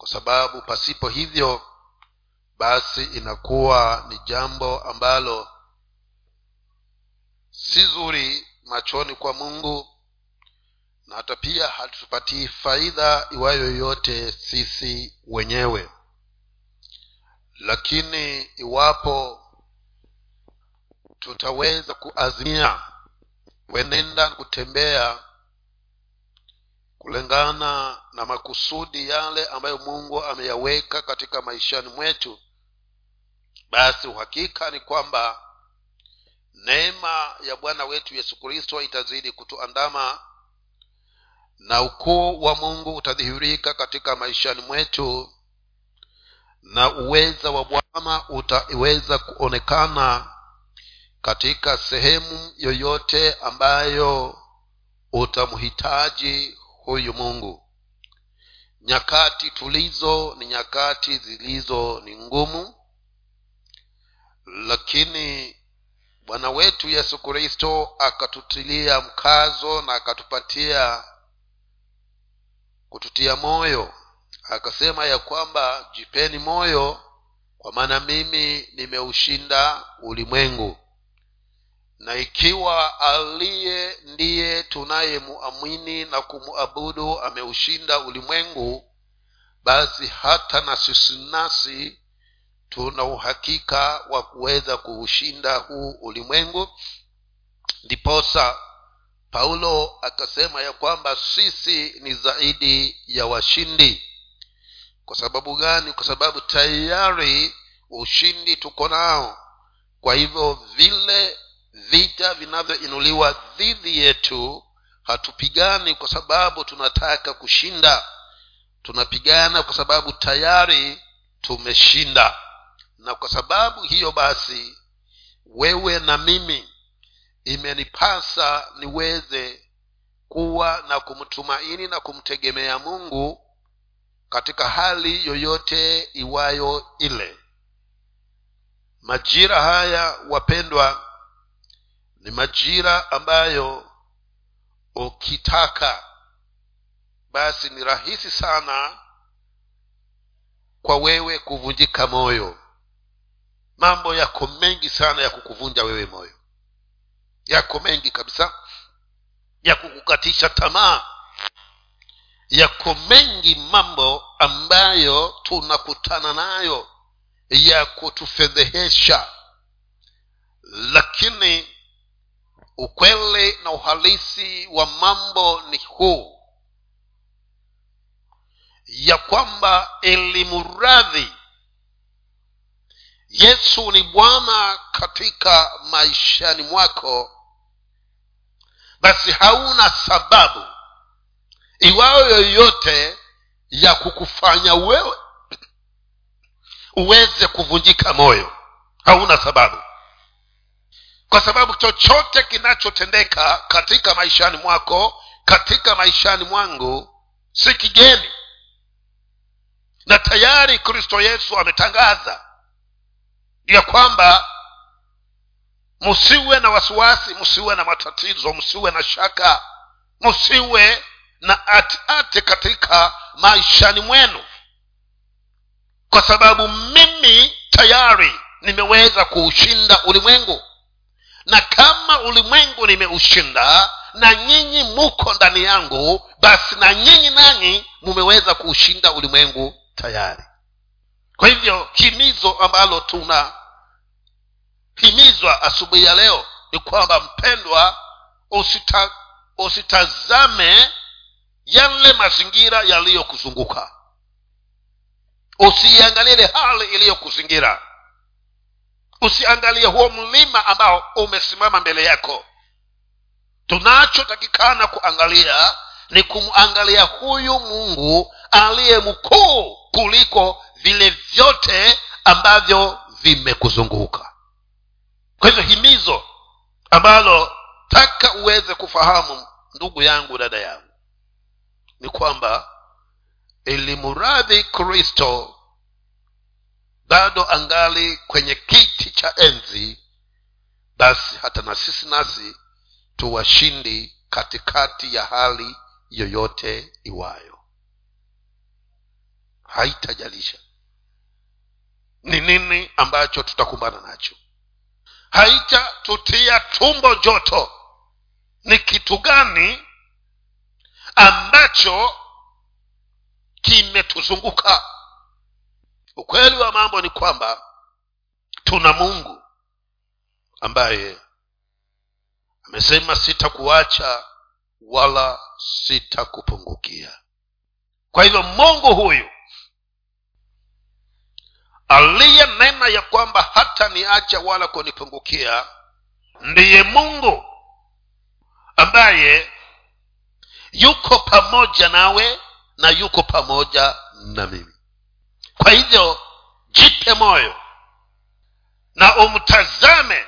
kwa sababu pasipo hivyo basi inakuwa ni jambo ambalo si zuri machoni kwa mungu na hata pia hatupatii faida iwayo yoyote sisi wenyewe. Lakini iwapo tutaweza kuazimia kuenenda kutembea kulingana na makusudi yale ambayo mungu ameyaweka katika maishani mwetu basi uhakika ni kwamba neema ya bwana wetu yesu kristo itazidi kutuandama na ukuu wa mungu utadhihirika katika maishani mwetu na uweza wa bwana utaweza kuonekana katika sehemu yoyote ambayo utamhitaji huyu mungu. Nyakati tulizo ni nyakati zilizo ni ngumu lakini bwana wetu yesu kristo akatutilia mkazo na akatupatia kututia moyo. Akasema ya kwamba jipeni moyo kwa maana mimi nimeushinda ulimwengu na ikiwa aliye ndiye tunayemuamini na kumuabudu ameushinda ulimwengu basi hata na sisi nasi tuna uhakika wa kuweza kuushinda huu ulimwengu. Ndiposa paulo akasema ya kwamba sisi ni zaidi ya washindi. Kwa sababu gani? Kwa sababu tayari ushindi tuko nao. Kwa hivyo vile vita vinavyoinuliwa dhidi yetu hatupigani kwa sababu tunataka kushinda. Tunapigana kwa sababu tayari tumeshinda. Na kwa sababu hiyo basi wewe na mimi imenipasa niweze kuwa na kumtumaini na kumtegemea mungu katika hali yoyote iwayo ile. Majira haya wapendwa ni majira ambayo ukitaka basi ni rahisi sana kwa wewe kuvunjika moyo. Mambo yako mengi sana ya kukuvunja wewe moyo. Yako mengi kabisa. Ya kukukatisha tamaa. Yako mengi mambo ambayo tunakutana nayo ya kutufedhehesha. Lakini ukweli na uhalisi wa mambo ni huu. Ya kwamba ilimuradhi yesu ni bwana katika maishani mwako basi hauna sababu iwayo yoyote ya kukufanya wewe uweze kuvunjika moyo. Hauna sababu kwa sababu chochote kinachotendeka katika maishani mwako katika maishani mwangu si kigeni. Na tayari kristo yesu ametangaza ya kwamba msiwe na wasiwasi msiwe na matatizo msiwe na shaka msiwe na atiati katika maishani mwenu. Kwa sababu mimi tayari nimeweza kuushinda ulimwengu na kama ulimwengu nimeushinda na nyinyi muko ndani yangu basi na nyinyi nanyi mumeweza kuushinda ulimwengu tayari. Kwa hivyo himizo ambalo tunahimizwa asubuhi ya leo ni kwamba mpendwa usita, usitazame yale mazingira yaliyokuzunguka. Usiiangalie ile hali iliyokuzingira usiangalie huo mlima ambao umesimama mbele yako. Tunachotakikana kuangalia ni kumwangalia huyu mungu aliye mkuu kuliko vile vyote ambavyo vimekuzunguka. Kwa hivyo himizo ambalo taka uweze kufahamu ndugu yangu dada yangu ni kwamba ilimuradhi kristo bado angali kwenye kiti cha enzi basi hata na sisi nasi tuwashindi katikati ya hali yoyote iwayo. Haitajalisha. Ni nini ambacho tutakumbana nacho? Haitatutia tumbo joto. Ni kitu gani ambacho kimetuzunguka? Ukweli wa mambo ni kwamba tuna mungu ambaye amesema sitakuacha wala sitakupungukia. Kwa hivyo mungu huyu aliyenena ya kwamba hata niacha wala kunipungukia ndiye mungu ambaye yuko pamoja nawe na yuko pamoja na mimi. Kwa hivyo jipe moyo na umtazame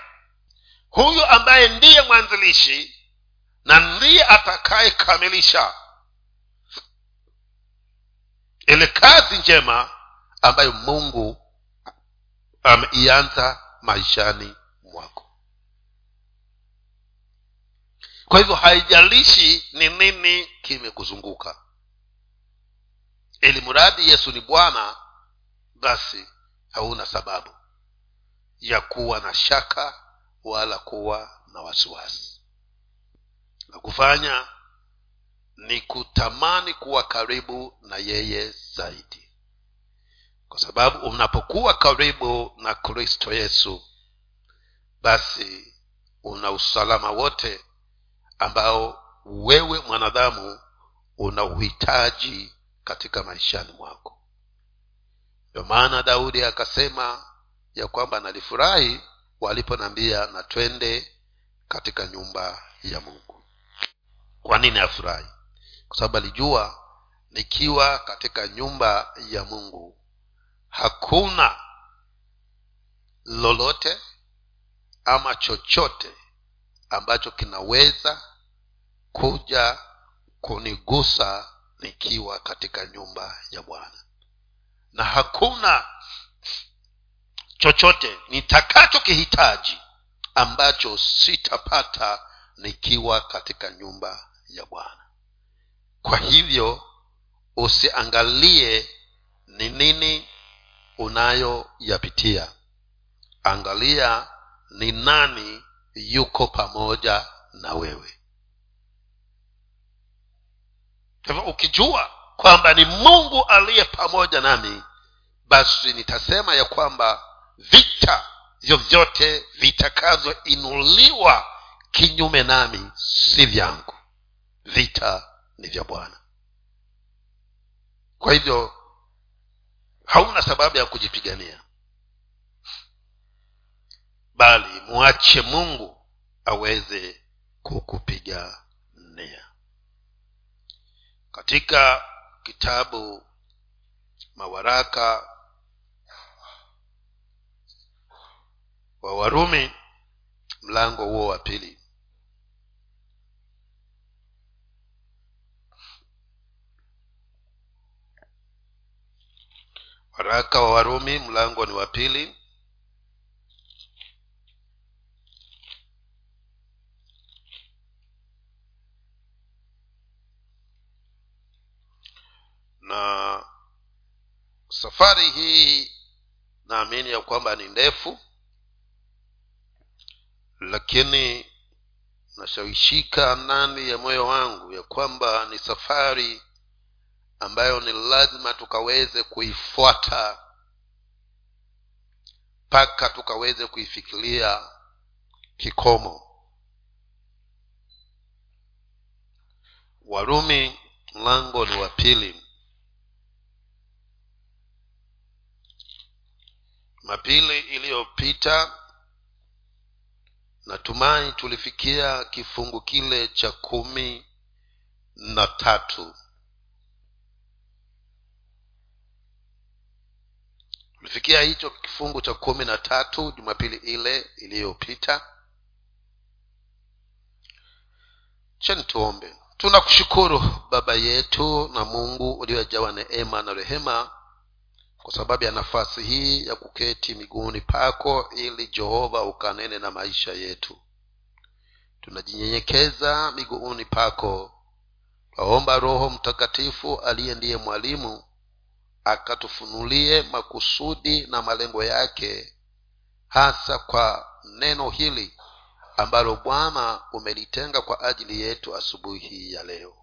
huyu ambaye ndiye mwanzilishi na ndiye atakayekamilisha. Ile kazi njema ambayo mungu ameianza maishani mwako. Kwa hivyo haijalishi ni nini kimekuzunguka. Ili mradi yesu ni bwana basi hauna sababu ya kuwa na shaka wala kuwa na wasiwasi. Na kufanya ni kutamani kuwa karibu na yeye zaidi. Kwa sababu unapokuwa karibu na kristo yesu basi una usalama wote ambao wewe mwanadamu una uhitaji katika maishani mwako. Ndio maana daudi akasema ya kwamba nalifurahi waliponambia na twende katika nyumba ya mungu. Kwa nini afurahi? Kwa sababu alijua nikiwa katika nyumba ya mungu hakuna lolote ama chochote ambacho kinaweza kuja kunigusa nikiwa katika nyumba ya bwana. Na hakuna chochote nitakachokihitaji ambacho sitapata nikiwa katika nyumba ya bwana. Kwa hivyo usiangalie ni nini unayoyapitia. Angalia ni nani yuko pamoja na wewe. Hivyo ukijua kwamba ni mungu aliye pamoja nami basi nitasema ya kwamba vita. Vyovyote vitakazoinuliwa kinyume nami si vyangu. Vita ni vya bwana. Kwa hivyo hauna sababu ya kujipigania. Bali mwache mungu aweze kukupigania. Katika kitabu mawaraka wa warumi mlango huo wa pili. Waraka wa warumi mlango ni wa pili. Na safari hii naamini ya kwamba ni ndefu lakini nashawishika ndani ya moyo wangu ya kwamba ni safari ambayo ni lazima tukaweze kuifuata mpaka tukaweze kuifikiria kikomo. Warumi mlango ni wa pili. Mapili iliyopita natumai tulifikia kifungu kile cha kumi na tatu. Tulifikia hicho kifungu cha kumi na tatu jumapili ile iliyopita. Cheni tuombe. Tunakushukuru baba yetu na mungu uliojawa neema na rehema kwa sababu ya nafasi hii ya kuketi miguuni pako ili jehova ukanene na maisha yetu. Tunajinyenyekeza miguuni pako. Twaomba roho mtakatifu aliye ndiye mwalimu akatufunulie makusudi na malengo yake hasa kwa neno hili ambalo bwana umelitenga kwa ajili yetu asubuhi ya leo.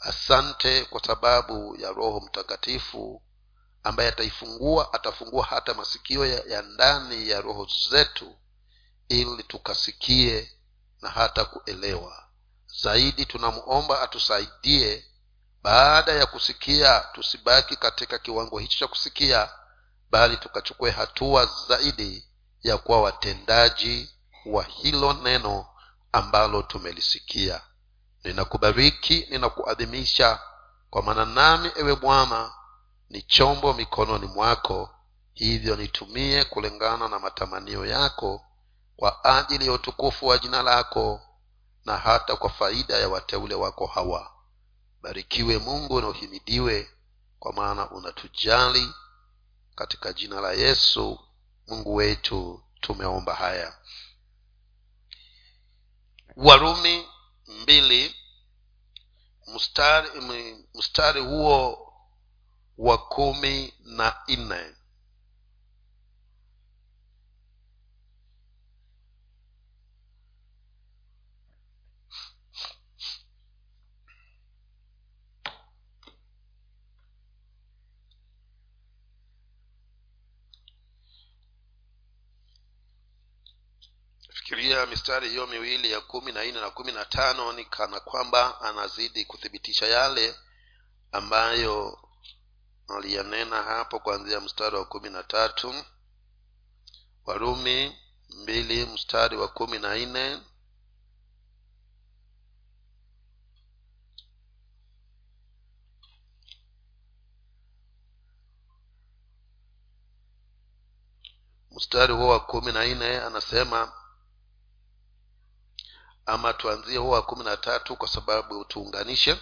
Asante kwa sababu ya roho mtakatifu ambaye ataifungua atafungua hata masikio ya, ya ndani ya roho zetu ili tukasikie na hata kuelewa. Zaidi tunamwomba atusaidie. Baada ya kusikia tusibaki katika kiwango hicho cha kusikia bali tukachukue hatua zaidi ya kuwa watendaji wa hilo neno ambalo tumelisikia. Ninakubariki ninakuadhimisha kwa maana nami ewe bwana ni chombo mikononi mwako hivyo nitumie kulingana na matamanio yako kwa ajili ya utukufu wa jina lako na hata kwa faida ya wateule wako hawa. Barikiwe mungu na uhimidiwe kwa maana unatujali. Katika jina la yesu mungu wetu tumeomba haya. Warumi mbili mstari, mstari huo wa kumi na nne. Fikiria mistari hiyo miwili ya kumi na nne na kumi na tano ni kana kwamba anazidi kuthibitisha yale ambayo aliyanena hapo kuanzia mstari wa kumi na tatu. Warumi mbili mstari wa kumi na nne. Mstari huo wa kumi na nne anasema ama tuanzie huo wa kumi na tatu kwa sababu tuunganishe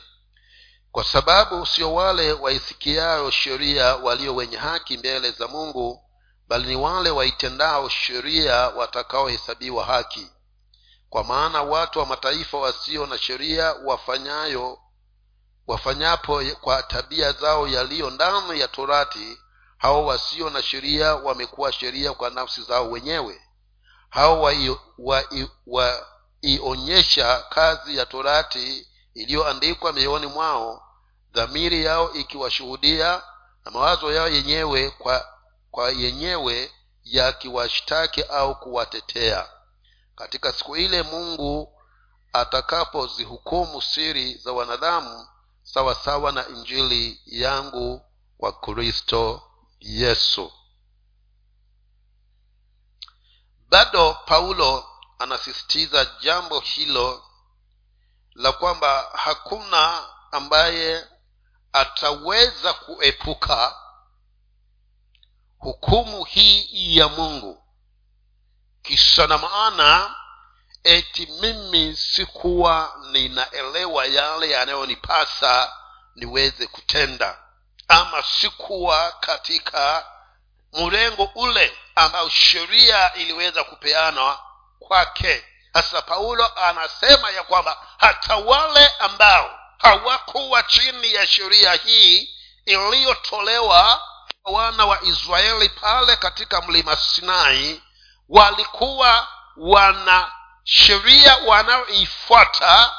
kwa sababu sio wale waisikiao sheria walio wenye haki mbele za mungu bali ni wale waitendao sheria watakaohesabiwa haki. Kwa maana watu wa mataifa wasio na sheria wafanyayo wafanyapo kwa tabia zao yaliyo ndani ya torati hao wasio na sheria wamekuwa sheria kwa nafsi zao wenyewe. Hao waionyesha wa, wa, kazi ya torati iliyoandikwa mioyoni mwao dhamiri yao ikiwashuhudia na mawazo yao yenyewe kwa, kwa yenyewe yakiwashtaki au kuwatetea. Katika siku ile mungu atakapozihukumu siri za wanadamu sawasawa na injili yangu kwa kristo yesu. Bado paulo anasisitiza jambo hilo la kwamba hakuna ambaye ataweza kuepuka hukumu hii ya mungu. Kisa na maana eti mimi sikuwa ninaelewa yale yanayonipasa niweze kutenda ama sikuwa katika mrengo ule ambao sheria iliweza kupeanwa kwake sasa paulo anasema ya kwamba hata wale ambao hawakuwa chini ya sheria hii iliyotolewa wana wa israeli pale katika mlima sinai walikuwa wana sheria wanayoifuata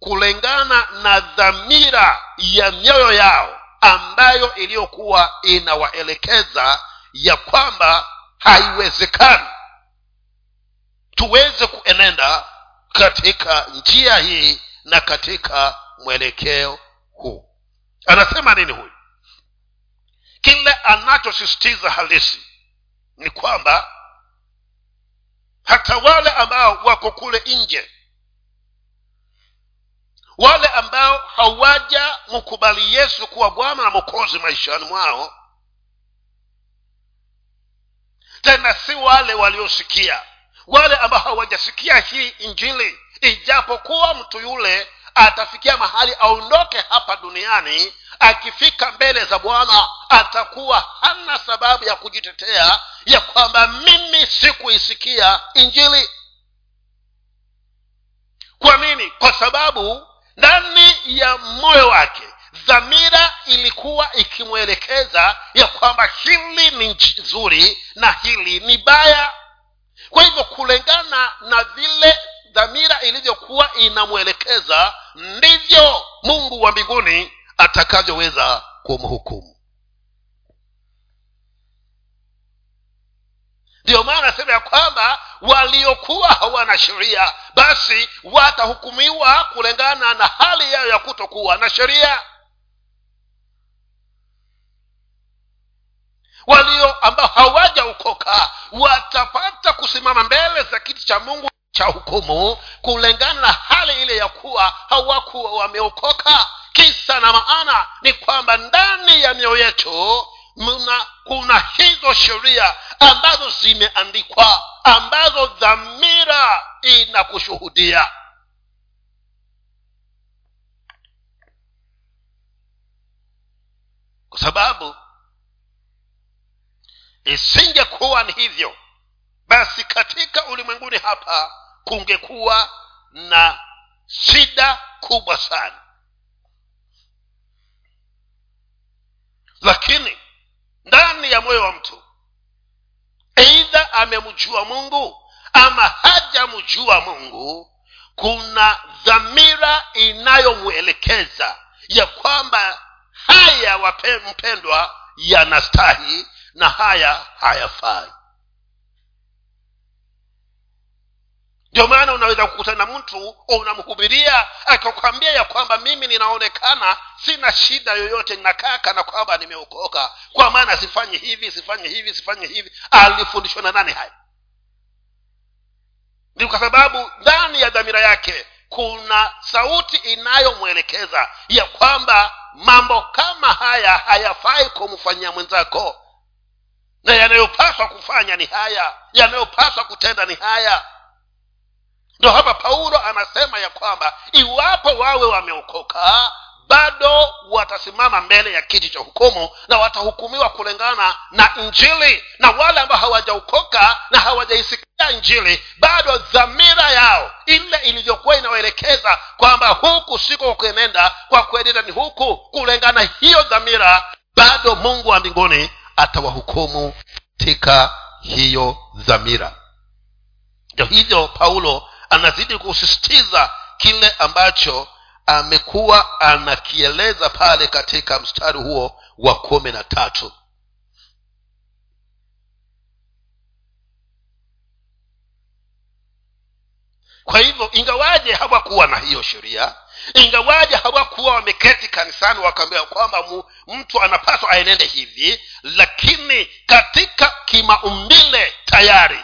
kulingana na dhamira ya mioyo yao ambayo iliyokuwa inawaelekeza ya kwamba haiwezekani tuweze kuenenda katika njia hii na katika mwelekeo huu. Anasema nini huyu? Kile anachosisitiza halisi ni kwamba hata wale ambao wako kule nje wale ambao hawaja mkubali yesu kuwa bwana na mokozi maishani mwao tena si wale waliosikia wale ambao hawajasikia hii injili ijapokuwa mtu yule atafikia mahali aondoke hapa duniani akifika mbele za bwana atakuwa hana sababu ya kujitetea ya kwamba mimi sikuisikia injili. Kwa nini? Kwa sababu ndani ya moyo wake dhamira ilikuwa ikimwelekeza ya kwamba hili ni nzuri na hili ni baya kwa hivyo kulingana na vile dhamira ilivyokuwa inamwelekeza ndivyo mungu wa mbinguni atakavyoweza kumhukumu. Ndiyo maana anasema ya kwamba waliokuwa hawana sheria basi watahukumiwa kulingana na hali yao ya kutokuwa na sheria walio ambao hawajaokoka watapata kusimama mbele za kiti cha mungu cha hukumu kulingana na hali ile ya kuwa hawakuwa wameokoka. Kisa na maana ni kwamba ndani ya mioyo yetu mna kuna hizo sheria ambazo zimeandikwa ambazo dhamira inakushuhudia. Kwa sababu isingekuwa ni hivyo basi katika ulimwenguni hapa kungekuwa na shida kubwa sana. Lakini ndani ya moyo wa mtu eidha amemjua mungu ama hajamjua mungu kuna dhamira inayomwelekeza ya kwamba haya wape- mpendwa yanastahi na haya hayafai. Ndio maana unaweza kukutana na mtu unamhubiria akakwambia ya kwamba mimi ninaonekana sina shida yoyote ninakaa kana kwamba nimeokoka. Kwa maana sifanye hivi sifanye hivi sifanye hivi. Alifundishwa na nani haya? Ni kwa sababu ndani ya dhamira yake kuna sauti inayomwelekeza ya kwamba mambo kama haya hayafai kumfanyia mwenzako na yanayopaswa kufanya ni haya yanayopaswa kutenda ni haya. Ndo hapa paulo anasema ya kwamba iwapo wawe wameokoka bado watasimama mbele ya kiti cha hukumu na watahukumiwa kulingana na injili. Na wale ambao hawajaokoka na hawajaisikia injili bado dhamira yao ile ilivyokuwa inawaelekeza kwamba huku siko kuenenda kwa kuenenda ni huku kulingana hiyo dhamira bado mungu wa mbinguni atawahukumu katika hiyo dhamira. Ndio hivyo paulo anazidi kusisitiza kile ambacho amekuwa anakieleza pale katika mstari huo wa kumi na tatu. Kwa hivyo ingawaje hawakuwa na hiyo sheria ingawaje hawakuwa wameketi kanisani wakaambia kwamba mtu anapaswa aenende hivi lakini katika kimaumbile tayari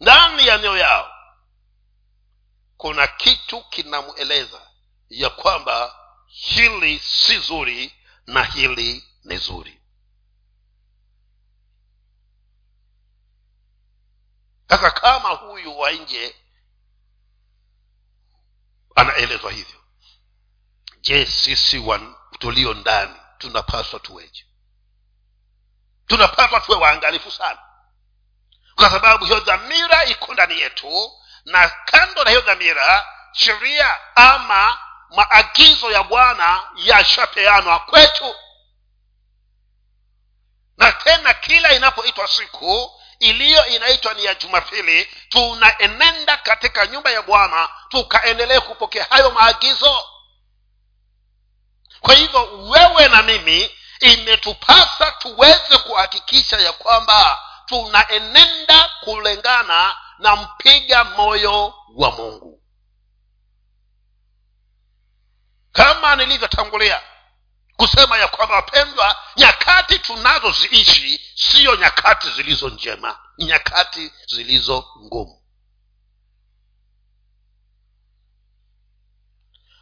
ndani ya mioyo yao kuna kitu kinamweleza ya kwamba hili si zuri na hili ni zuri. Sasa kama huyu wa nje anaelezwa hivyo je sisi tulio ndani tunapaswa tuweje? Tunapaswa tuwe waangalifu sana. Kwa sababu hiyo dhamira iko ndani yetu na kando na hiyo dhamira sheria ama maagizo ya bwana yashapeanwa kwetu. Na tena kila inapoitwa siku iliyo inaitwa ni ya jumapili tunaenenda katika nyumba ya bwana tukaendelee kupokea hayo maagizo kwa hivyo wewe na mimi imetupasa tuweze kuhakikisha ya kwamba tunaenenda kulingana na mpiga moyo wa mungu. Kama nilivyotangulia kusema ya kwamba wapendwa nyakati tunazoziishi siyo nyakati zilizo njema ni nyakati zilizo ngumu.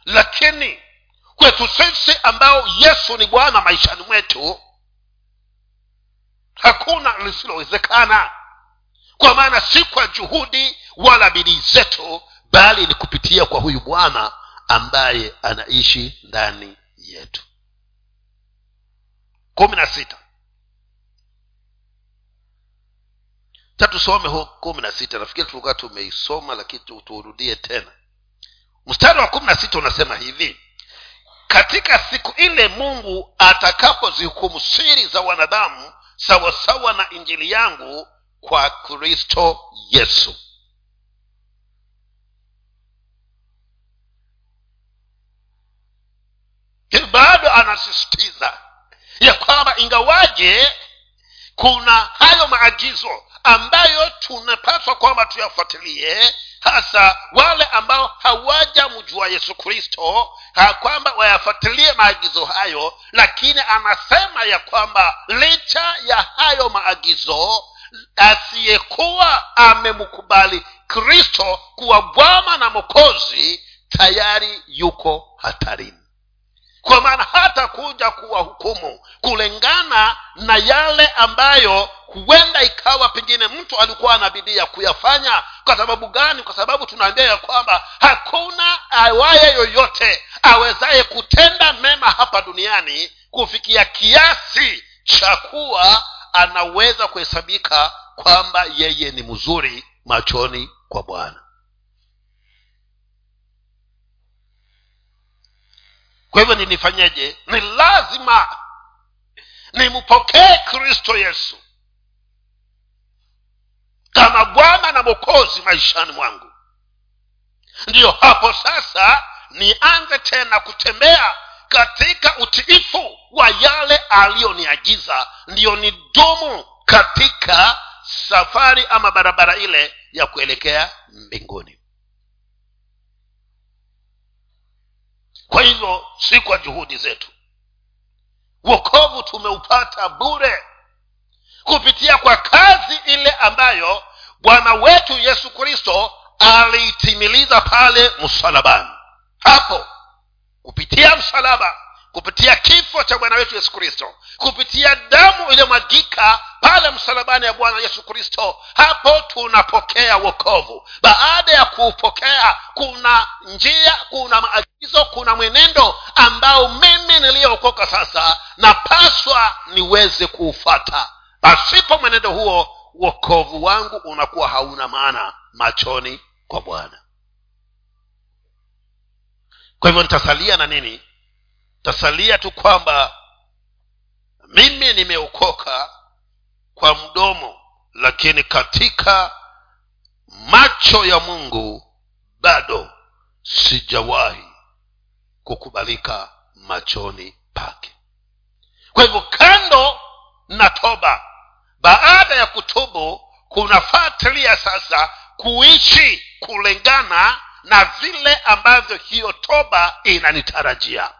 Lakini kwetu sisi ambao yesu ni bwana maishani mwetu hakuna lisilowezekana. Kwa maana si kwa juhudi wala bidii zetu bali ni kupitia kwa huyu bwana ambaye anaishi ndani yetu. Kumi na sita. Tatusome hu kumi na sita. Nafikiri tulikuwa tumeisoma lakini tu- tuurudie tena. Mstari wa kumi na sita unasema hivi katika siku ile mungu atakapozihukumu siri za wanadamu sawasawa na injili yangu kwa kristo yesu bado anasisitiza ya kwamba ingawaje kuna hayo maagizo ambayo tunapaswa kwamba tuyafuatilie hasa wale ambao hawajamjua yesu kristo kwamba wayafuatilie maagizo hayo lakini anasema ya kwamba licha ya hayo maagizo asiyekuwa amemkubali kristo kuwa bwana na mokozi tayari yuko hatarini kwa maana hata kuja kuwahukumu kulingana na yale ambayo huenda ikawa pengine mtu alikuwa ana bidii ya kuyafanya. Kwa sababu gani? Kwa sababu tunaambia ya kwamba hakuna awaye yoyote awezaye kutenda mema hapa duniani kufikia kiasi cha kuwa anaweza kuhesabika kwamba yeye ni mzuri machoni kwa bwana kwa hivyo ninifanyeje ni lazima nimpokee kristo yesu kama bwana na mokozi maishani mwangu. Ndiyo hapo sasa nianze tena kutembea katika utiifu wa yale aliyoniagiza. Ndiyo nidumu katika safari ama barabara ile ya kuelekea mbinguni kwa hivyo si kwa juhudi zetu. Wokovu tumeupata bure kupitia kwa kazi ile ambayo bwana wetu yesu kristo aliitimiliza pale msalabani. Hapo kupitia msalaba kupitia kifo cha bwana wetu yesu kristo kupitia damu iliyomwagika pale msalabani ya bwana yesu kristo hapo tunapokea wokovu. Baada ya kuupokea kuna njia kuna maagizo kuna mwenendo ambao mimi niliyookoka sasa napaswa niweze kuufata. Pasipo mwenendo huo wokovu wangu unakuwa hauna maana machoni kwa bwana. Kwa hivyo nitasalia na nini tasalia tu kwamba mimi nimeokoka kwa mdomo lakini katika macho ya mungu bado sijawahi kukubalika machoni pake. Kwa hivyo kando na toba baada ya kutubu kunafuatilia sasa kuishi kulingana na vile ambavyo hiyo toba inanitarajia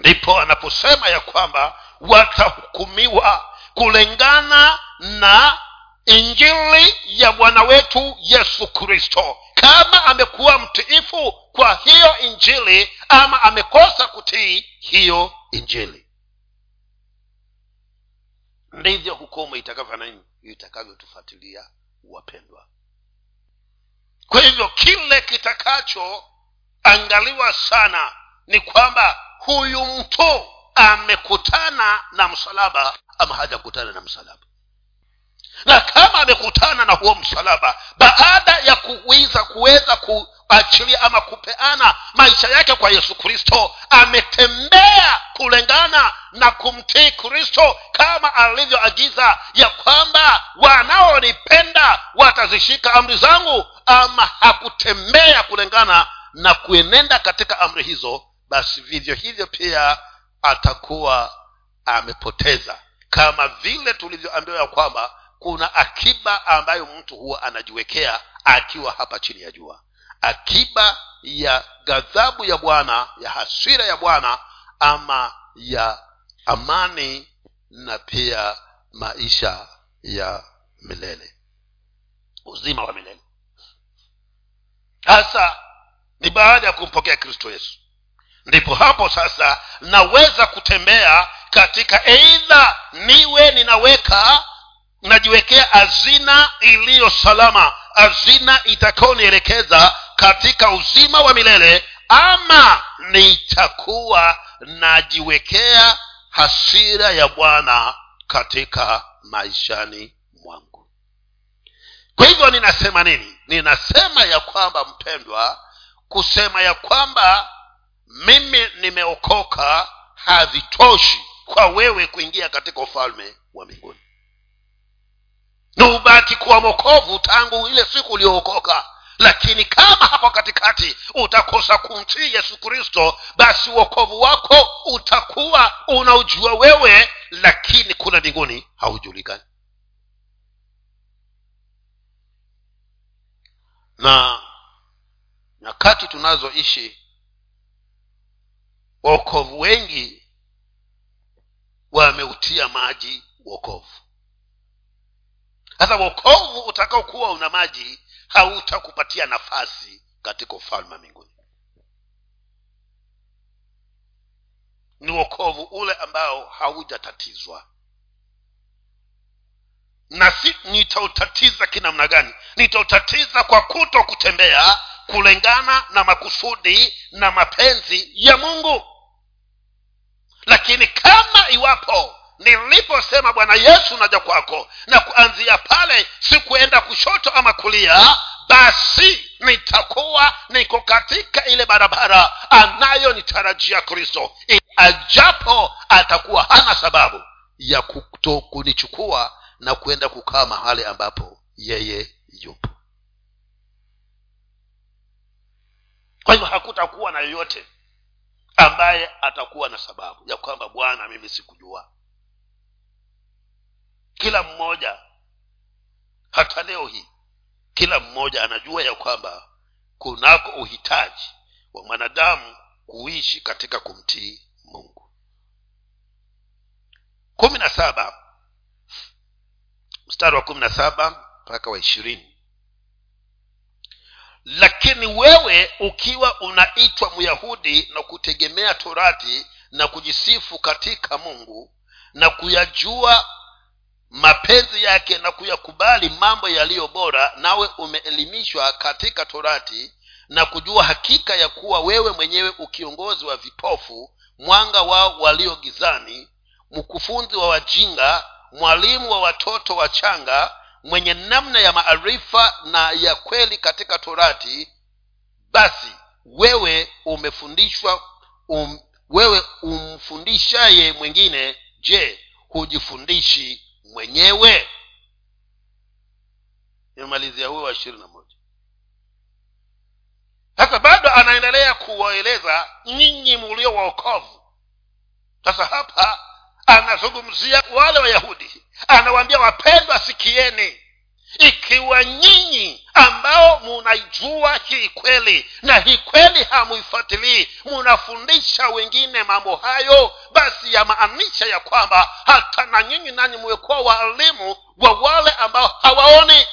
ndipo anaposema ya kwamba watahukumiwa kulingana na injili ya bwana wetu yesu kristo. Kama amekuwa mtiifu kwa hiyo injili ama amekosa kutii hiyo injili. Ndivyo hukumu itakavyo itakavyotufuatilia wapendwa. Kwa hivyo kile kitakachoangaliwa sana ni kwamba huyu mtu amekutana na msalaba ama hajakutana na msalaba? Na kama amekutana na huo msalaba baada ya kuwiza kuweza kuachilia ama kupeana maisha yake kwa yesu kristo ametembea kulingana na kumtii kristo kama alivyoagiza ya kwamba wanaonipenda watazishika amri zangu ama hakutembea kulingana na kuenenda katika amri hizo basi vivyo hivyo pia atakuwa amepoteza. Kama vile tulivyoambiwa ya kwamba kuna akiba ambayo mtu huwa anajiwekea akiwa hapa chini ya jua. Akiba ya ghadhabu ya bwana ya hasira ya bwana ama ya amani na pia maisha ya milele. Uzima wa milele. Hasa ni baada ya kumpokea kristo yesu ndipo hapo sasa naweza kutembea katika eidha niwe ninaweka najiwekea hazina iliyo salama hazina itakaonielekeza katika uzima wa milele ama nitakuwa najiwekea hasira ya bwana katika maishani mwangu. Kwa hivyo ninasema nini? Ninasema ya kwamba mpendwa kusema ya kwamba mimi nimeokoka havitoshi kwa wewe kuingia katika ufalme wa mbinguni. Ni ubaki kuwa mokovu tangu ile siku uliookoka lakini kama hapo katikati utakosa kumtii yesu kristo basi uokovu wako utakuwa unaujua wewe lakini kuna mbinguni haujulikani. Na nyakati tunazoishi waokovu wengi wameutia maji wokovu. Sasa wokovu utakaokuwa una maji hautakupatia nafasi katika ufalme wa mbinguni. Ni wokovu ule ambao haujatatizwa. Na si nitautatiza kinamna gani? Nitautatiza kwa kuto kutembea kulingana na makusudi na mapenzi ya mungu lakini kama iwapo niliposema bwana yesu naja kwako na kuanzia pale sikuenda kushoto ama kulia basi nitakuwa niko katika ile barabara anayonitarajia kristo. Ajapo atakuwa hana sababu ya kuto kunichukua na kwenda kukaa mahali ambapo yeye yupo. Kwa hivyo hakutakuwa na yoyote ambaye atakuwa na sababu ya kwamba bwana mimi sikujua. Kila mmoja hata leo hii kila mmoja anajua ya kwamba kunako uhitaji wa mwanadamu kuishi katika kumtii mungu. Kumi na saba mstari wa kumi na saba mpaka wa ishirini lakini wewe ukiwa unaitwa myahudi na kutegemea torati na kujisifu katika mungu na kuyajua mapenzi yake na kuyakubali mambo yaliyo bora nawe umeelimishwa katika torati na kujua hakika ya kuwa wewe mwenyewe ukiongozi wa vipofu mwanga wao walio gizani mkufunzi wa wajinga mwalimu wa watoto wachanga mwenye namna ya maarifa na ya kweli katika torati basi wewe umefundishwa um, wewe umfundishaye mwingine je hujifundishi mwenyewe? Nimemalizia huyo wa ishirini na moja. Sasa bado anaendelea kuwaeleza nyinyi mulio waokovu. Sasa hapa anazungumzia wale wayahudi. Anawaambia wapendwa sikieni. Ikiwa nyinyi ambao munaijua hii kweli na hii kweli hamuifuatilii munafundisha wengine mambo hayo basi yamaanisha ya kwamba hata na nyinyi nanyi mmekuwa waalimu wa wale ambao hawaoni.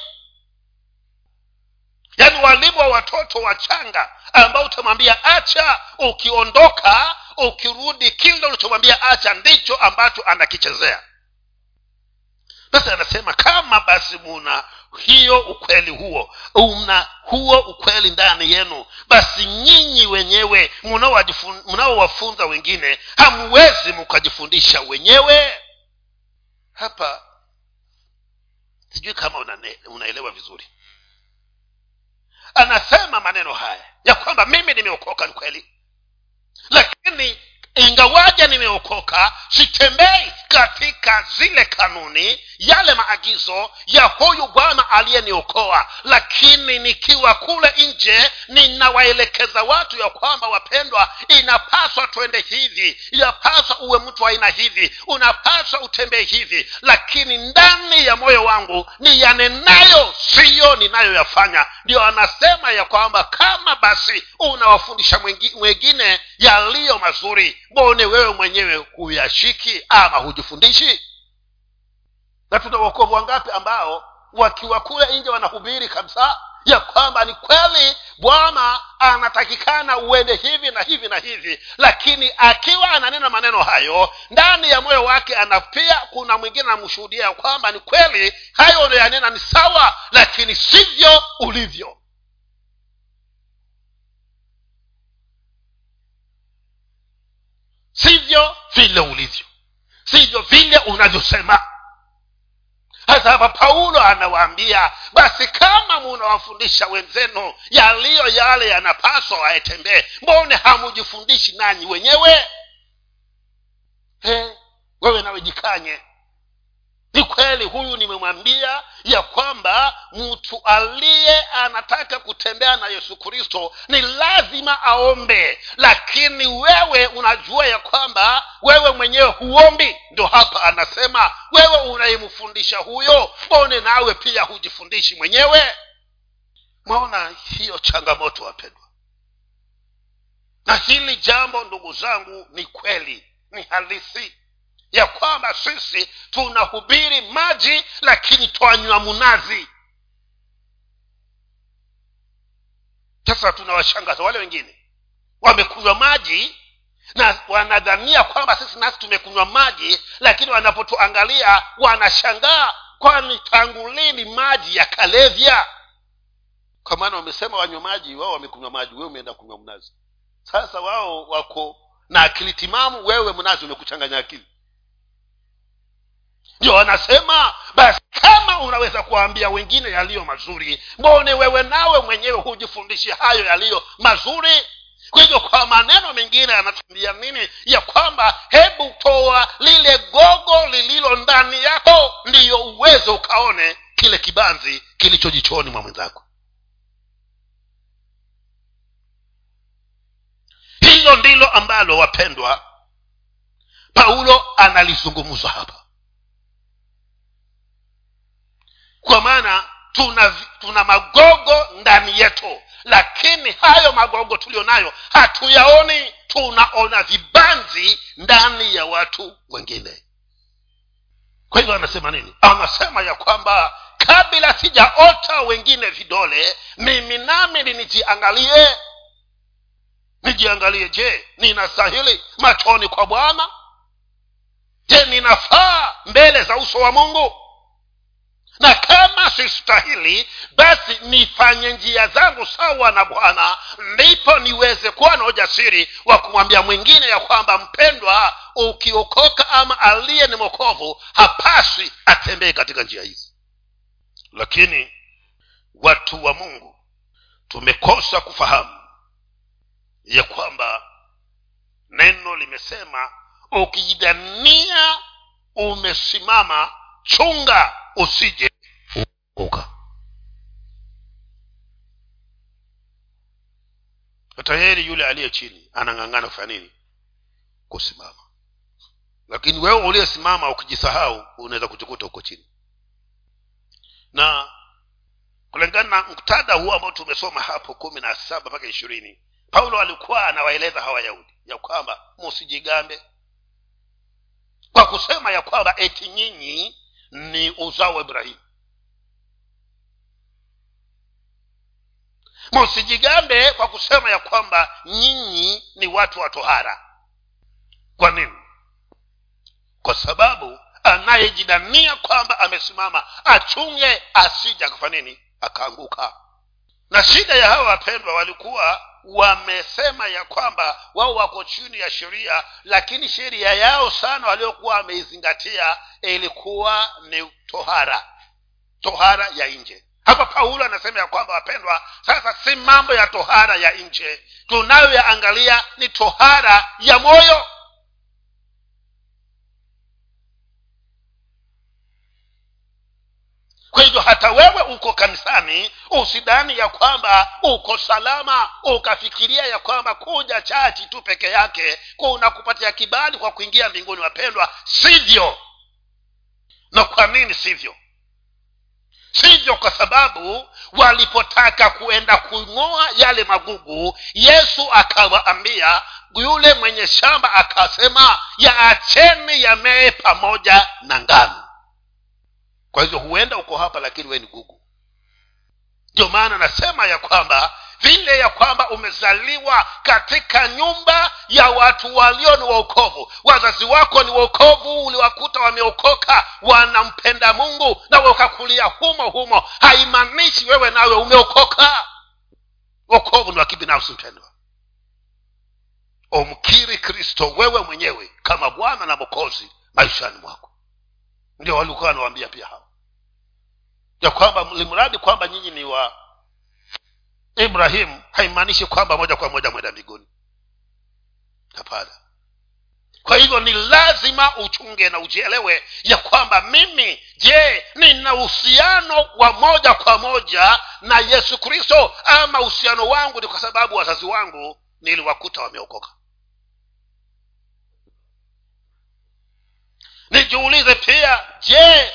Yaani waalimu wa watoto wachanga ambao utamwambia acha ukiondoka ukirudi kile ulichomwambia acha ndicho ambacho anakichezea. Basi anasema kama basi muna hiyo ukweli huo una huo ukweli ndani yenu basi nyinyi wenyewe mnaowafunza wengine hamwezi mkajifundisha wenyewe. Hapa sijui kama unane, unaelewa vizuri. Anasema maneno haya ya kwamba mimi nimeokoka ni kweli lakini ingawaja nimeokoka sitembei katika zile kanuni yale maagizo ya huyu bwana aliyeniokoa. Lakini nikiwa kule nje ninawaelekeza watu ya kwamba wapendwa inapaswa twende hivi. Inapaswa uwe mtu aina hivi. Unapaswa utembee hivi. Lakini ndani ya moyo wangu ni yanenayo siyo ninayoyafanya. Ndio anasema ya kwamba kama basi unawafundisha mwengine yaliyo mazuri mbone wewe mwenyewe huyashiki ama hujifundishi? Na tuna wokovu wangapi ambao wakiwa kule nje wanahubiri kabisa ya kwamba ni kweli bwana anatakikana uende hivi na hivi na hivi lakini akiwa ananena maneno hayo ndani ya moyo wake anapia kuna mwingine anamshuhudia ya kwamba ni kweli hayo unayanena ni sawa lakini sivyo ulivyo sivyo vile ulivyo. Sivyo vile unavyosema. Hasa hapa paulo anawaambia basi kama munawafundisha wenzenu yaliyo yale yanapaswa waetembee mbone hamujifundishi nanyi wenyewe? Wewe nawe jikanye ni kweli huyu nimemwambia ya kwamba mtu aliye anataka kutembea na yesu kristo ni lazima aombe. Lakini wewe unajua ya kwamba wewe mwenyewe huombi. Ndio hapa anasema wewe unayemfundisha huyo mbone nawe pia hujifundishi mwenyewe. Mwaona hiyo changamoto wapendwa? Na hili jambo ndugu zangu ni kweli ni halisi ya kwamba sisi tunahubiri maji lakini twanywa munazi. Sasa tunawashangaza wale wengine. Wamekunywa maji na wanadhania kwamba sisi nasi tumekunywa maji lakini wanapotuangalia wanashangaa kwani tangu lini maji yakalevya kwa maana wamesema wanywa maji wao wamekunywa maji wewe umeenda kunywa mnazi. Sasa wao wako na akili timamu wewe mnazi umekuchanganya akili ndio anasema basi kama unaweza kuwaambia wengine yaliyo mazuri mbone wewe nawe mwenyewe hujifundishi hayo yaliyo mazuri? Kwa hivyo kwa maneno mengine anatuambia nini? Ya kwamba hebu toa lile gogo lililo ndani yako ndiyo uweze ukaone kile kibanzi kilicho jichoni mwa mwenzako. Hilo ndilo ambalo wapendwa paulo analizungumza hapa kwa maana tuna tuna magogo ndani yetu lakini hayo magogo tuliyo nayo hatuyaoni tunaona vibanzi ndani ya watu wengine. Kwa hivyo anasema nini? Anasema ya kwamba kabla sijaota wengine vidole mimi nami nijiangalie nijiangalie je ninastahili machoni kwa bwana? Je ninafaa mbele za uso wa mungu na kama sistahili basi nifanye njia zangu sawa na bwana ndipo niweze kuwa na ujasiri wa kumwambia mwingine ya kwamba mpendwa ukiokoka ama aliye ni mokovu hapaswi atembee katika njia hizi. Lakini watu wa mungu tumekosa kufahamu ya kwamba neno limesema ukijidania umesimama chunga usije uka tayari yule aliye chini anang'ang'ana kufanya nini? Kusimama. Lakini wewe uliyesimama ukijisahau unaweza kujikuta huko chini. Na kulingana na mktada huu ambao tumesoma hapo kumi na saba mpaka ishirini paulo alikuwa anawaeleza hawa wayahudi ya kwamba musijigambe. Kwa kusema ya kwamba eti nyinyi ni uzao wa ibrahimu msijigambe kwa kusema ya kwamba nyinyi ni watu wa tohara. Kwa nini? Kwa sababu anayejidania kwamba amesimama achunge asija akafanya nini? Akaanguka. Na shida ya hawa wapendwa walikuwa wamesema ya kwamba wao wako chini ya sheria lakini sheria yao sana waliokuwa wameizingatia ilikuwa ni tohara tohara ya nje. Hapa paulo anasema ya kwamba wapendwa sasa si mambo ya tohara ya nje. Tunayoyaangalia ni tohara ya moyo hata wewe uko kanisani usidhani ya kwamba uko salama ukafikiria ya kwamba kuja chachi tu peke yake kuna kupatia kibali kwa kuingia mbinguni wapendwa sivyo. Na kwa nini sivyo? Sivyo kwa sababu walipotaka kuenda kung'oa yale magugu yesu akawaambia yule mwenye shamba akasema yaacheni yamee pamoja na ngano kwa hivyo huenda uko hapa lakini wee ni gugu ndio maana nasema ya kwamba vile ya kwamba umezaliwa katika nyumba ya watu walio ni waokovu wazazi wako ni waokovu uliwakuta wameokoka wanampenda mungu na wakakulia humo humo. Haimaanishi wewe nawe umeokoka. Wokovu ni wa kibinafsi mpendwa. Umkiri kristo wewe mwenyewe kama bwana na mokozi maishani mwako. Ndio walikuwa wanawambia pia hawa ya kwamba limradi kwamba nyinyi ni wa ibrahimu haimaanishi kwamba moja kwa moja mwenda mbinguni. Hapana. Kwa hivyo ni lazima uchunge na ujielewe ya kwamba mimi je nina uhusiano wa moja kwa moja na yesu kristo ama uhusiano wangu ni kwa sababu wazazi wangu niliwakuta wameokoka? Nijiulize pia je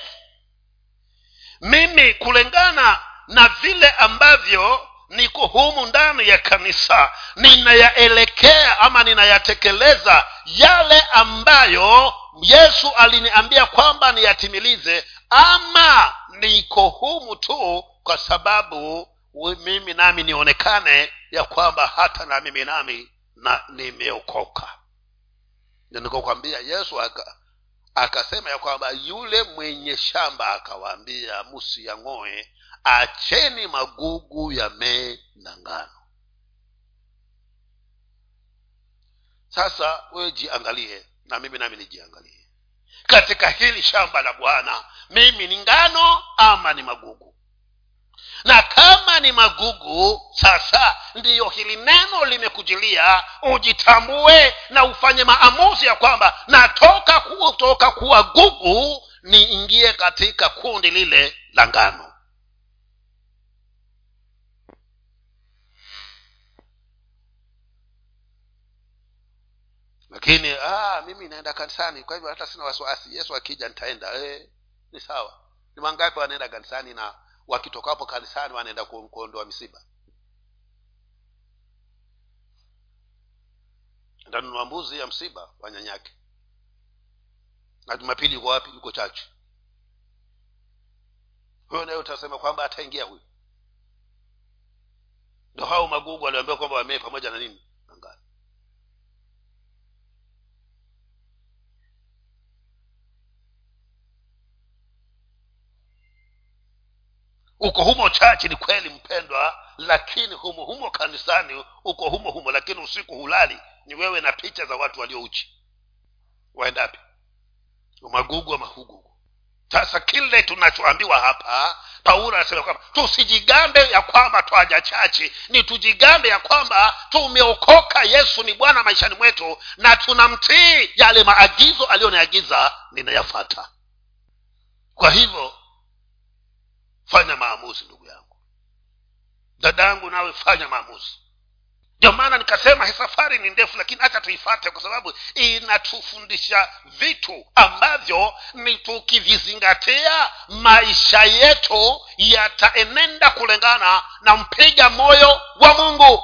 mimi kulingana na vile ambavyo niko humu ndani ya kanisa ninayaelekea ama ninayatekeleza yale ambayo yesu aliniambia kwamba niyatimilize ama niko humu tu kwa sababu mimi nami nionekane ya kwamba hata na mimi nami na nimeokoka. Nikokwambia yesu aka akasema ya kwamba yule mwenye shamba akawaambia musiyang'oe acheni magugu yamee na ngano. Sasa wewe jiangalie na mimi nami nijiangalie. Katika hili shamba la bwana mimi ni ngano ama ni magugu na kama ni magugu sasa ndiyo hili neno limekujilia. Ujitambue na ufanye maamuzi ya kwamba natoka kutoka kuwa gugu niingie katika kundi lile la ngano. Lakini ah, mimi naenda kanisani. Kwa hivyo hata sina wasiwasi. Yesu akija nitaenda. E, ni sawa. Ni mangapi wanaenda kanisani na wakitokapo kanisani wanaenda kuondoa misiba. Ndanunua mbuzi ya msiba wa nyanyake na jumapili yuko wapi? Yuko chache huyo naye utasema kwamba ataingia huyu. Ndo hao magugu waliambia kwamba wamee pamoja na nini uko humo chache ni kweli mpendwa lakini humo humo kanisani uko humo humo lakini usiku hulali. Ni wewe na picha za watu waliouchi. Waendapi magugu wa mahugugu. Sasa kile tunachoambiwa hapa paulo anasema kwamba tusijigambe ya kwamba twaja chache. Ni tujigambe ya kwamba tumeokoka yesu ni bwana maishani mwetu na tunamtii yale maagizo aliyoniagiza ninayafata kwa hivyo fanya maamuzi ndugu yangu. Dada yangu nawe fanya maamuzi. Ndio maana nikasema hii safari ni ndefu lakini hacha tuifate kwa sababu inatufundisha vitu ambavyo ni tukivizingatia maisha yetu yataenenda kulingana na mpiga moyo wa mungu.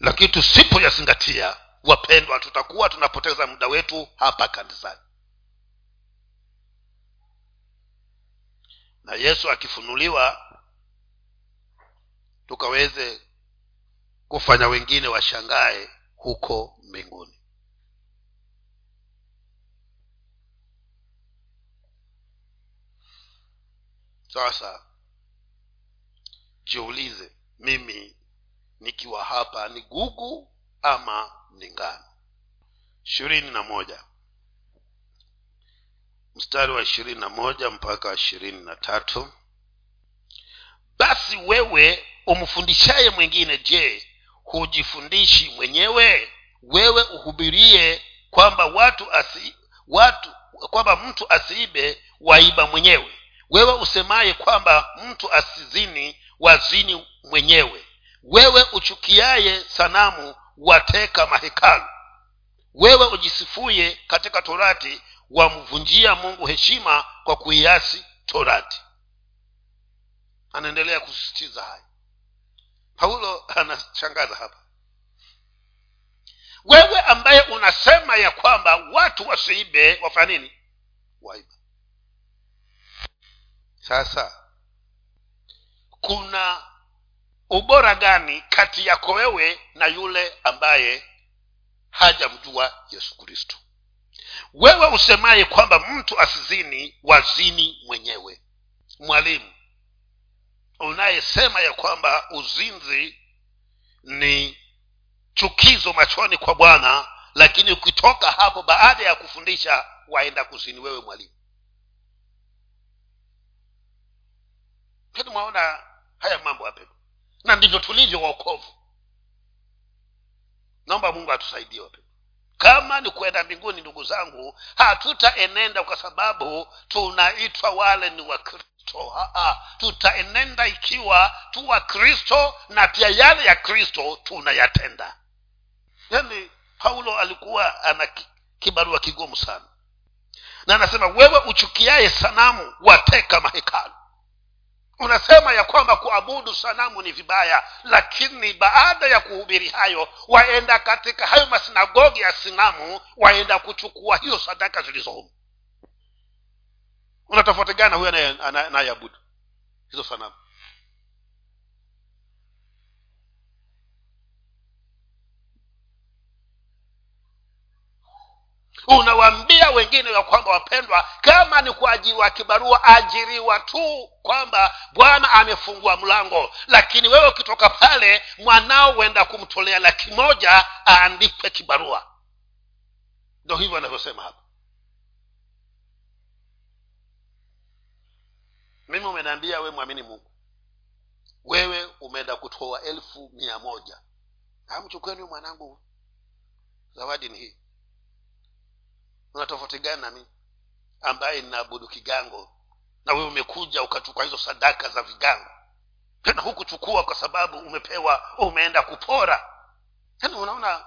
Lakini tusipoyazingatia wapendwa tutakuwa tunapoteza muda wetu hapa kanisani na yesu akifunuliwa tukaweze kufanya wengine washangae huko mbinguni. Sasa jiulize mimi nikiwa hapa ni gugu ama ni ngano? Ishirini na moja mstari wa ishirini na moja mpaka ishirini na tatu. Basi wewe umfundishaye mwingine je hujifundishi mwenyewe? Wewe uhubirie kwamba watu asi watu kwamba mtu asiibe waiba mwenyewe. Wewe usemaye kwamba mtu asizini wazini mwenyewe. Wewe uchukiaye sanamu wateka mahekalu. Wewe ujisifuye katika torati wamvunjia mungu heshima kwa kuiasi torati. Anaendelea kusisitiza haya. Paulo anashangaza hapa. Wewe ambaye unasema ya kwamba watu wasiibe wafanya nini? Waiba sasa kuna ubora gani kati yako wewe na yule ambaye hajamjua yesu kristo wewe usemaye kwamba mtu asizini wazini mwenyewe. Mwalimu unayesema ya kwamba uzinzi ni chukizo machoni kwa bwana lakini ukitoka hapo baada ya kufundisha waenda kuzini wewe mwalimu. Lakini mwaona haya mambo wapendwa na ndivyo tulivyo waokovu. Naomba mungu atusaidie wapendwa kama ni kuenda mbinguni ndugu zangu hatutaenenda kwa sababu tunaitwa wale ni wakristo. Tutaenenda ikiwa tu wakristo na pia yale ya kristo tunayatenda. Yaani paulo alikuwa ana kibarua kigumu sana. Na anasema wewe uchukiaye sanamu wateka mahekalu unasema ya kwamba kuabudu sanamu ni vibaya lakini baada ya kuhubiri hayo waenda katika hayo masinagogi ya sinamu waenda kuchukua hizo sadaka zilizohumu una tofauti huyo anayeabudu hizo sanamu unawaambia wengine ya kwamba wapendwa kama ni kwa kibarua ajiriwa tu kwamba bwana amefungua mlango. Lakini wewe ukitoka pale mwanao huenda kumtolea laki moja aandikwe kibarua. Ndo hivyo anavyosema hapa. Mimi umeniambia we mwamini mungu. Wewe umeenda kutoa elfu mia moja. Amchukueni mwanangu. Zawadi ni hii una tofauti gani na ambaye ninaabudu kigango. Na wewe umekuja ukachukua hizo sadaka za vigango. Tena hukuchukua kwa sababu umepewa umeenda kupora. Tena unaona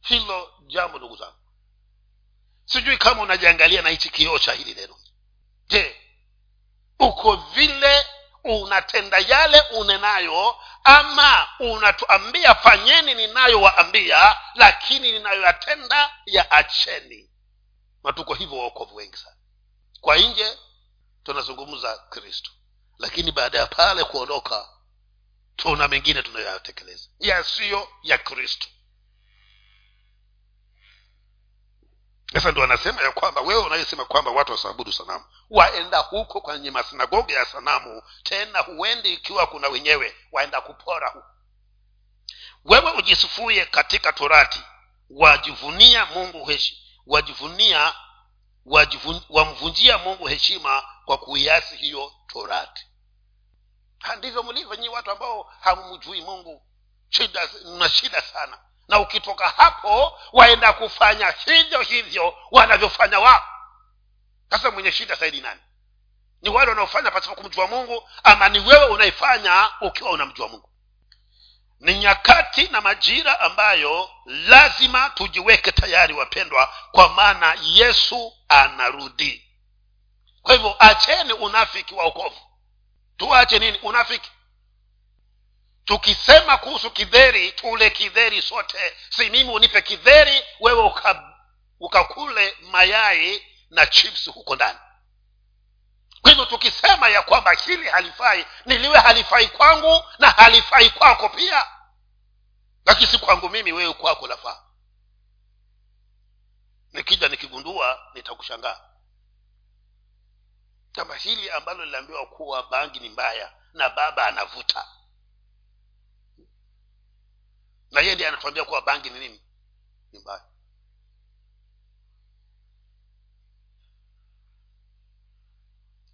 hilo jambo ndugu zangu. Sijui kama unajiangalia na hichi kioo cha hili neno. Je uko vile unatenda yale unenayo ama unatuambia fanyeni ninayowaambia lakini ninayoyatenda ya acheni na tuko hivyo waokovu wengi sana. Kwa nje tunazungumza kristo. Lakini baada ya pale kuondoka tuna mengine tunayoyatekeleza. Yasiyo ya kristo. Sasa ndo anasema ya kwamba wewe unayesema kwamba watu wasaabudu sanamu waenda huko kwenye masinagogi ya sanamu tena huendi ikiwa kuna wenyewe waenda kupora huko. Wewe ujisifuye katika torati wajivunia mungu heshi wajivunia wajivun, wamvunjia mungu heshima kwa kuiasi hiyo torati. Ndivyo mlivyo nyii watu ambao hamjui mungu. Shida na shida sana. Na ukitoka hapo waenda kufanya hivyo hivyo wanavyofanya wao sasa mwenye shida zaidi nani? Ni wale wanaofanya pasipo kumjua mungu ama ni wewe unaifanya ukiwa unamjua mungu ni nyakati na majira ambayo lazima tujiweke tayari wapendwa kwa maana yesu anarudi. Kwa hivyo acheni unafiki wa ukovu tuache nini? Unafiki. Tukisema kuhusu kidheri tule kidheri sote. Si mimi unipe kidheri wewe uka, ukakule mayai na chips huko ndani kwa hivyo tukisema ya kwamba hili halifai niliwe halifai kwangu na halifai kwako pia. Lakini si kwangu mimi wewe kwako lafaa. Nikija nikigundua nitakushangaa. Kama hili ambalo liliambiwa kuwa bangi ni mbaya na baba anavuta. Na yeye ndiye anatuambia kuwa bangi ni nini? Ni mbaya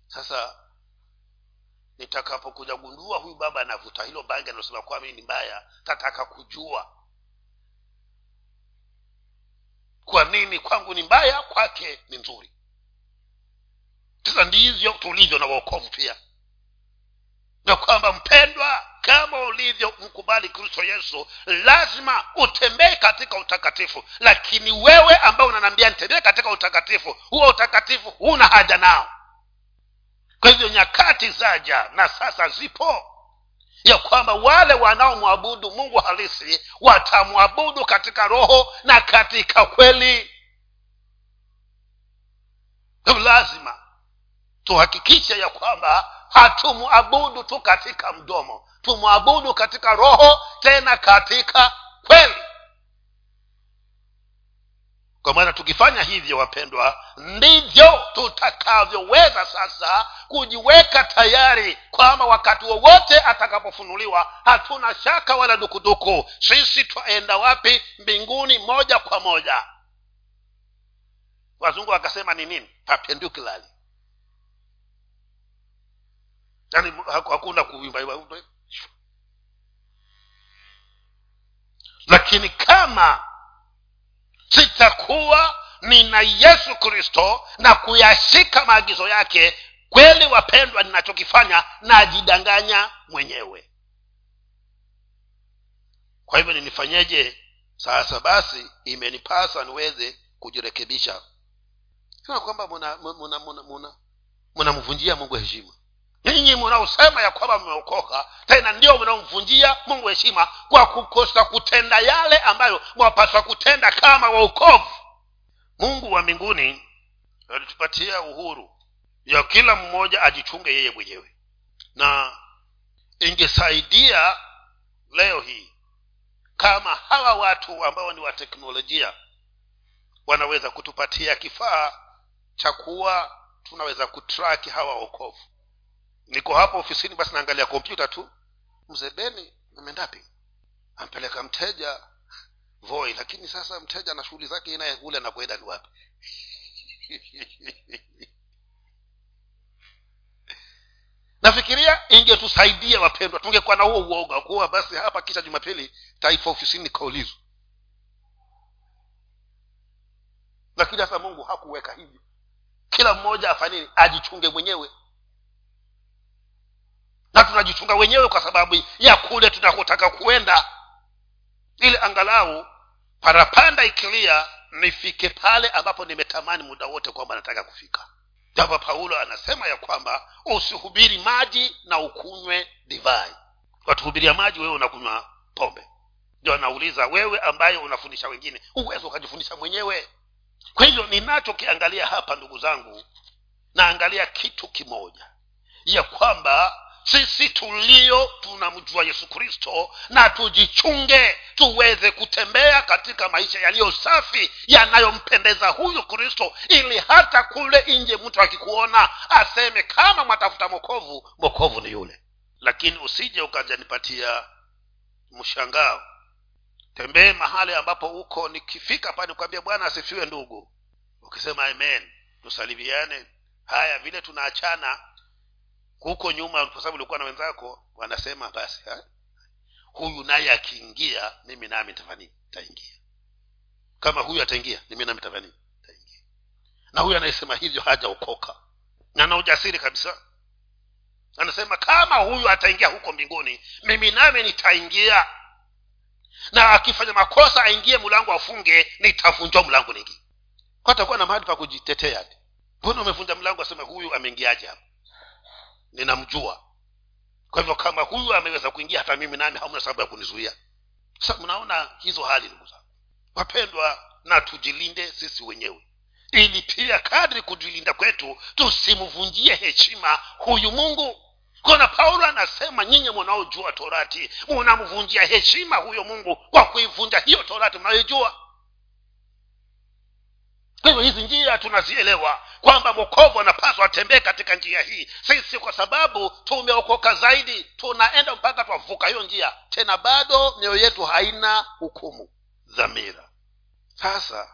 sasa nitakapokuja gundua huyu baba anavuta hilo bangi anaosema kuwa mii ni mbaya tataka kujua. Kwa nini kwangu ni mbaya kwake ni nzuri. Sasa ndivyo tulivyo na uokovu pia. Na kwamba mpendwa kama ulivyo mkubali kristo yesu lazima utembee katika utakatifu. Lakini wewe ambao unanambia nitembee katika utakatifu huo utakatifu huna haja nao kwa hivyo nyakati zaja na sasa zipo. Ya kwamba wale wanaomwabudu mungu halisi watamwabudu katika roho na katika kweli. Lazima tuhakikishe ya kwamba hatumwabudu tu katika mdomo. Tumwabudu katika roho tena katika kweli kwa maana tukifanya hivyo wapendwa ndivyo tutakavyoweza sasa kujiweka tayari kwamba wakati wowote atakapofunuliwa hatuna shaka wala dukuduku sisi twaenda wapi? Mbinguni moja kwa moja. Wazungu wakasema ni nini? Perpendicularly yaani hakuna kuimba lakini kama sitakuwa nina yesu kristo na kuyashika maagizo yake kweli wapendwa ninachokifanya najidanganya mwenyewe. Kwa hivyo ninifanyeje? Sasa basi imenipasa niweze kujirekebisha. Sema kwamba munamvunjia mungu heshima ninyi mnaosema ya kwamba mmeokoka tena ndio mnaomvunjia mungu heshima kwa kukosa kutenda yale ambayo mwapaswa kutenda kama waokovu mungu wa mbinguni alitupatia uhuru ya kila mmoja ajichunge yeye mwenyewe. Na ingesaidia leo hii kama hawa watu ambao ni wa teknolojia wanaweza kutupatia kifaa cha kuwa tunaweza kutraki hawa wokovu niko hapo ofisini basi naangalia kompyuta tu. Mzee beni amendapi ampeleka mteja voi lakini sasa mteja na shughuli zake inaye kule na kwenda ni wapi? Nafikiria ingetusaidia wapendwa tungekuwa na huo uoga kuwa basi hapa kisha jumapili taifa ofisini kaulizwa lakini sasa mungu hakuweka hivyo. Kila mmoja afanini ajichunge mwenyewe na tunajichunga wenyewe kwa sababu ya kule tunakotaka kuenda. Ili angalau parapanda ikilia nifike pale ambapo nimetamani muda wote kwamba nataka kufika. Japo paulo anasema ya kwamba usihubiri maji na ukunywe divai. Watuhubiria maji wewe unakunywa pombe. Ndio anauliza wewe ambaye unafundisha wengine huwezi ukajifundisha mwenyewe. Kwa hivyo ninachokiangalia hapa ndugu zangu naangalia kitu kimoja. Ya kwamba sisi tulio tunamjua yesu kristo na tujichunge tuweze kutembea katika maisha yaliyo safi yanayompendeza huyu kristo ili hata kule nje mtu akikuona aseme kama mwatafuta mokovu mokovu ni yule. Lakini usije ukajanipatia mshangao. Tembee mahali ambapo uko nikifika pale nikwambia bwana asifiwe ndugu. Ukisema amen tusalimiane. Haya vile tunaachana huko nyuma kwa sababu ulikuwa na wenzako wanasema basi ha? huyu naye akiingia mimi nami taingia kama huyu ataingia mimi nami taingia na huyu anayesema hivyo hajaokoka. Na na ujasiri kabisa. Anasema kama huyu ataingia huko mbinguni mimi nami nitaingia. Na akifanya makosa aingie mlango afunge nitavunjwa mlango ningi atakuwa na mahali pa kujitetea. Mbona umevunja mlango asema huyu ameingiaje hapa ninamjua. Kwa hivyo kama huyu ameweza kuingia hata mimi nami hamna sababu ya kunizuia. Sasa mnaona hizo hali ndugu zangu. Wapendwa na tujilinde sisi wenyewe. Ili pia kadri kujilinda kwetu tusimvunjie heshima huyu mungu. Kona paulo anasema nyinyi munaojua torati munamvunjia heshima huyo mungu kwa kuivunja hiyo torati mnayoijua kwa hivyo hizi njia tunazielewa kwamba mwokovu anapaswa atembee katika njia hii. Sisi kwa sababu tumeokoka zaidi tunaenda mpaka twavuka hiyo njia. Tena bado mioyo yetu haina hukumu. Dhamira. Sasa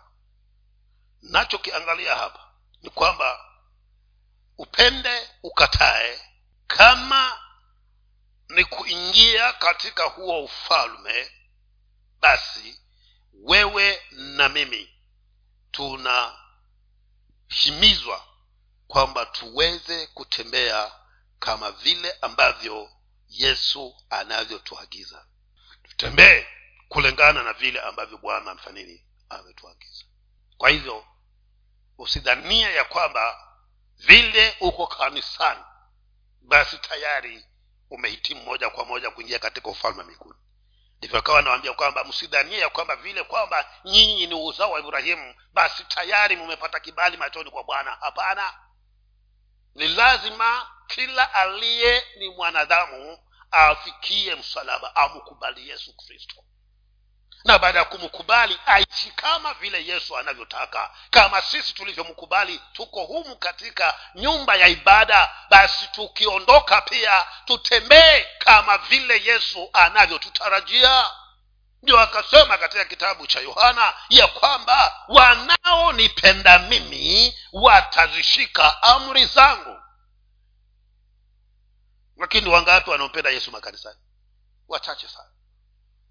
nachokiangalia hapa ni kwamba upende ukatae kama ni kuingia katika huo ufalme basi wewe na mimi tunahimizwa kwamba tuweze kutembea kama vile ambavyo yesu anavyotuagiza. Tutembee kulingana na vile ambavyo bwana mfanini ametuagiza. Kwa hivyo usidhania ya kwamba vile uko kanisani basi tayari umehitimu moja kwa moja kuingia katika ufalme wa mbinguni ndivyo akawa anawambia kwamba msidhanie ya kwamba vile kwamba nyinyi ni uzao wa ibrahimu basi tayari mumepata kibali machoni kwa bwana. Hapana. Ni lazima kila aliye ni mwanadamu afikie msalaba amkubali yesu kristo na baada ya kumkubali aishi kama vile yesu anavyotaka. Kama sisi tulivyomkubali tuko humu katika nyumba ya ibada basi tukiondoka pia tutembee kama vile yesu anavyotutarajia. Ndio akasema katika kitabu cha yohana ya kwamba wanaonipenda mimi watazishika amri zangu. Lakini wangapi wanampenda yesu makanisani? Wachache sana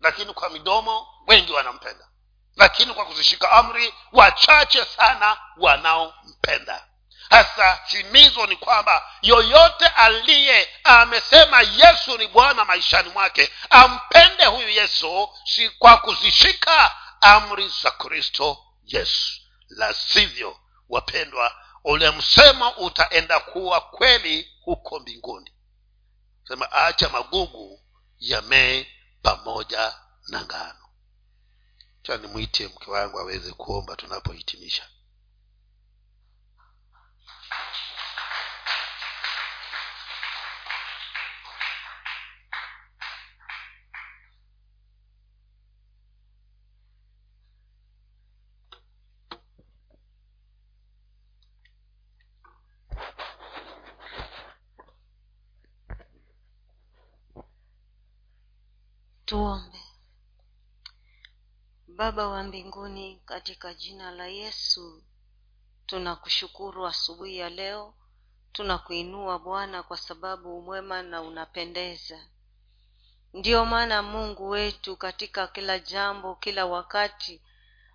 lakini kwa midomo wengi wanampenda. Lakini kwa kuzishika amri wachache sana wanaompenda. Hasa himizo ni kwamba yoyote aliye amesema yesu ni bwana maishani mwake ampende huyu yesu si kwa kuzishika amri za kristo yesu. La sivyo wapendwa ule msemo utaenda kuwa kweli huko mbinguni. Sema acha magugu yamee pamoja na ngano. Cha nimwite mke wangu aweze kuomba tunapohitimisha tuombe. Baba wa mbinguni katika jina la yesu tunakushukuru asubuhi ya leo. Tunakuinua bwana kwa sababu umwema na unapendeza. Ndiyo maana mungu wetu katika kila jambo kila wakati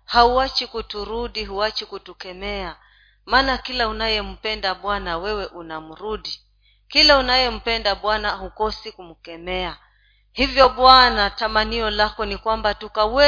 hauachi kuturudi huachi kutukemea. Maana kila unayempenda bwana wewe unamrudi. Kila unayempenda bwana hukosi kumkemea hivyo bwana tamanio lako ni kwamba tukawe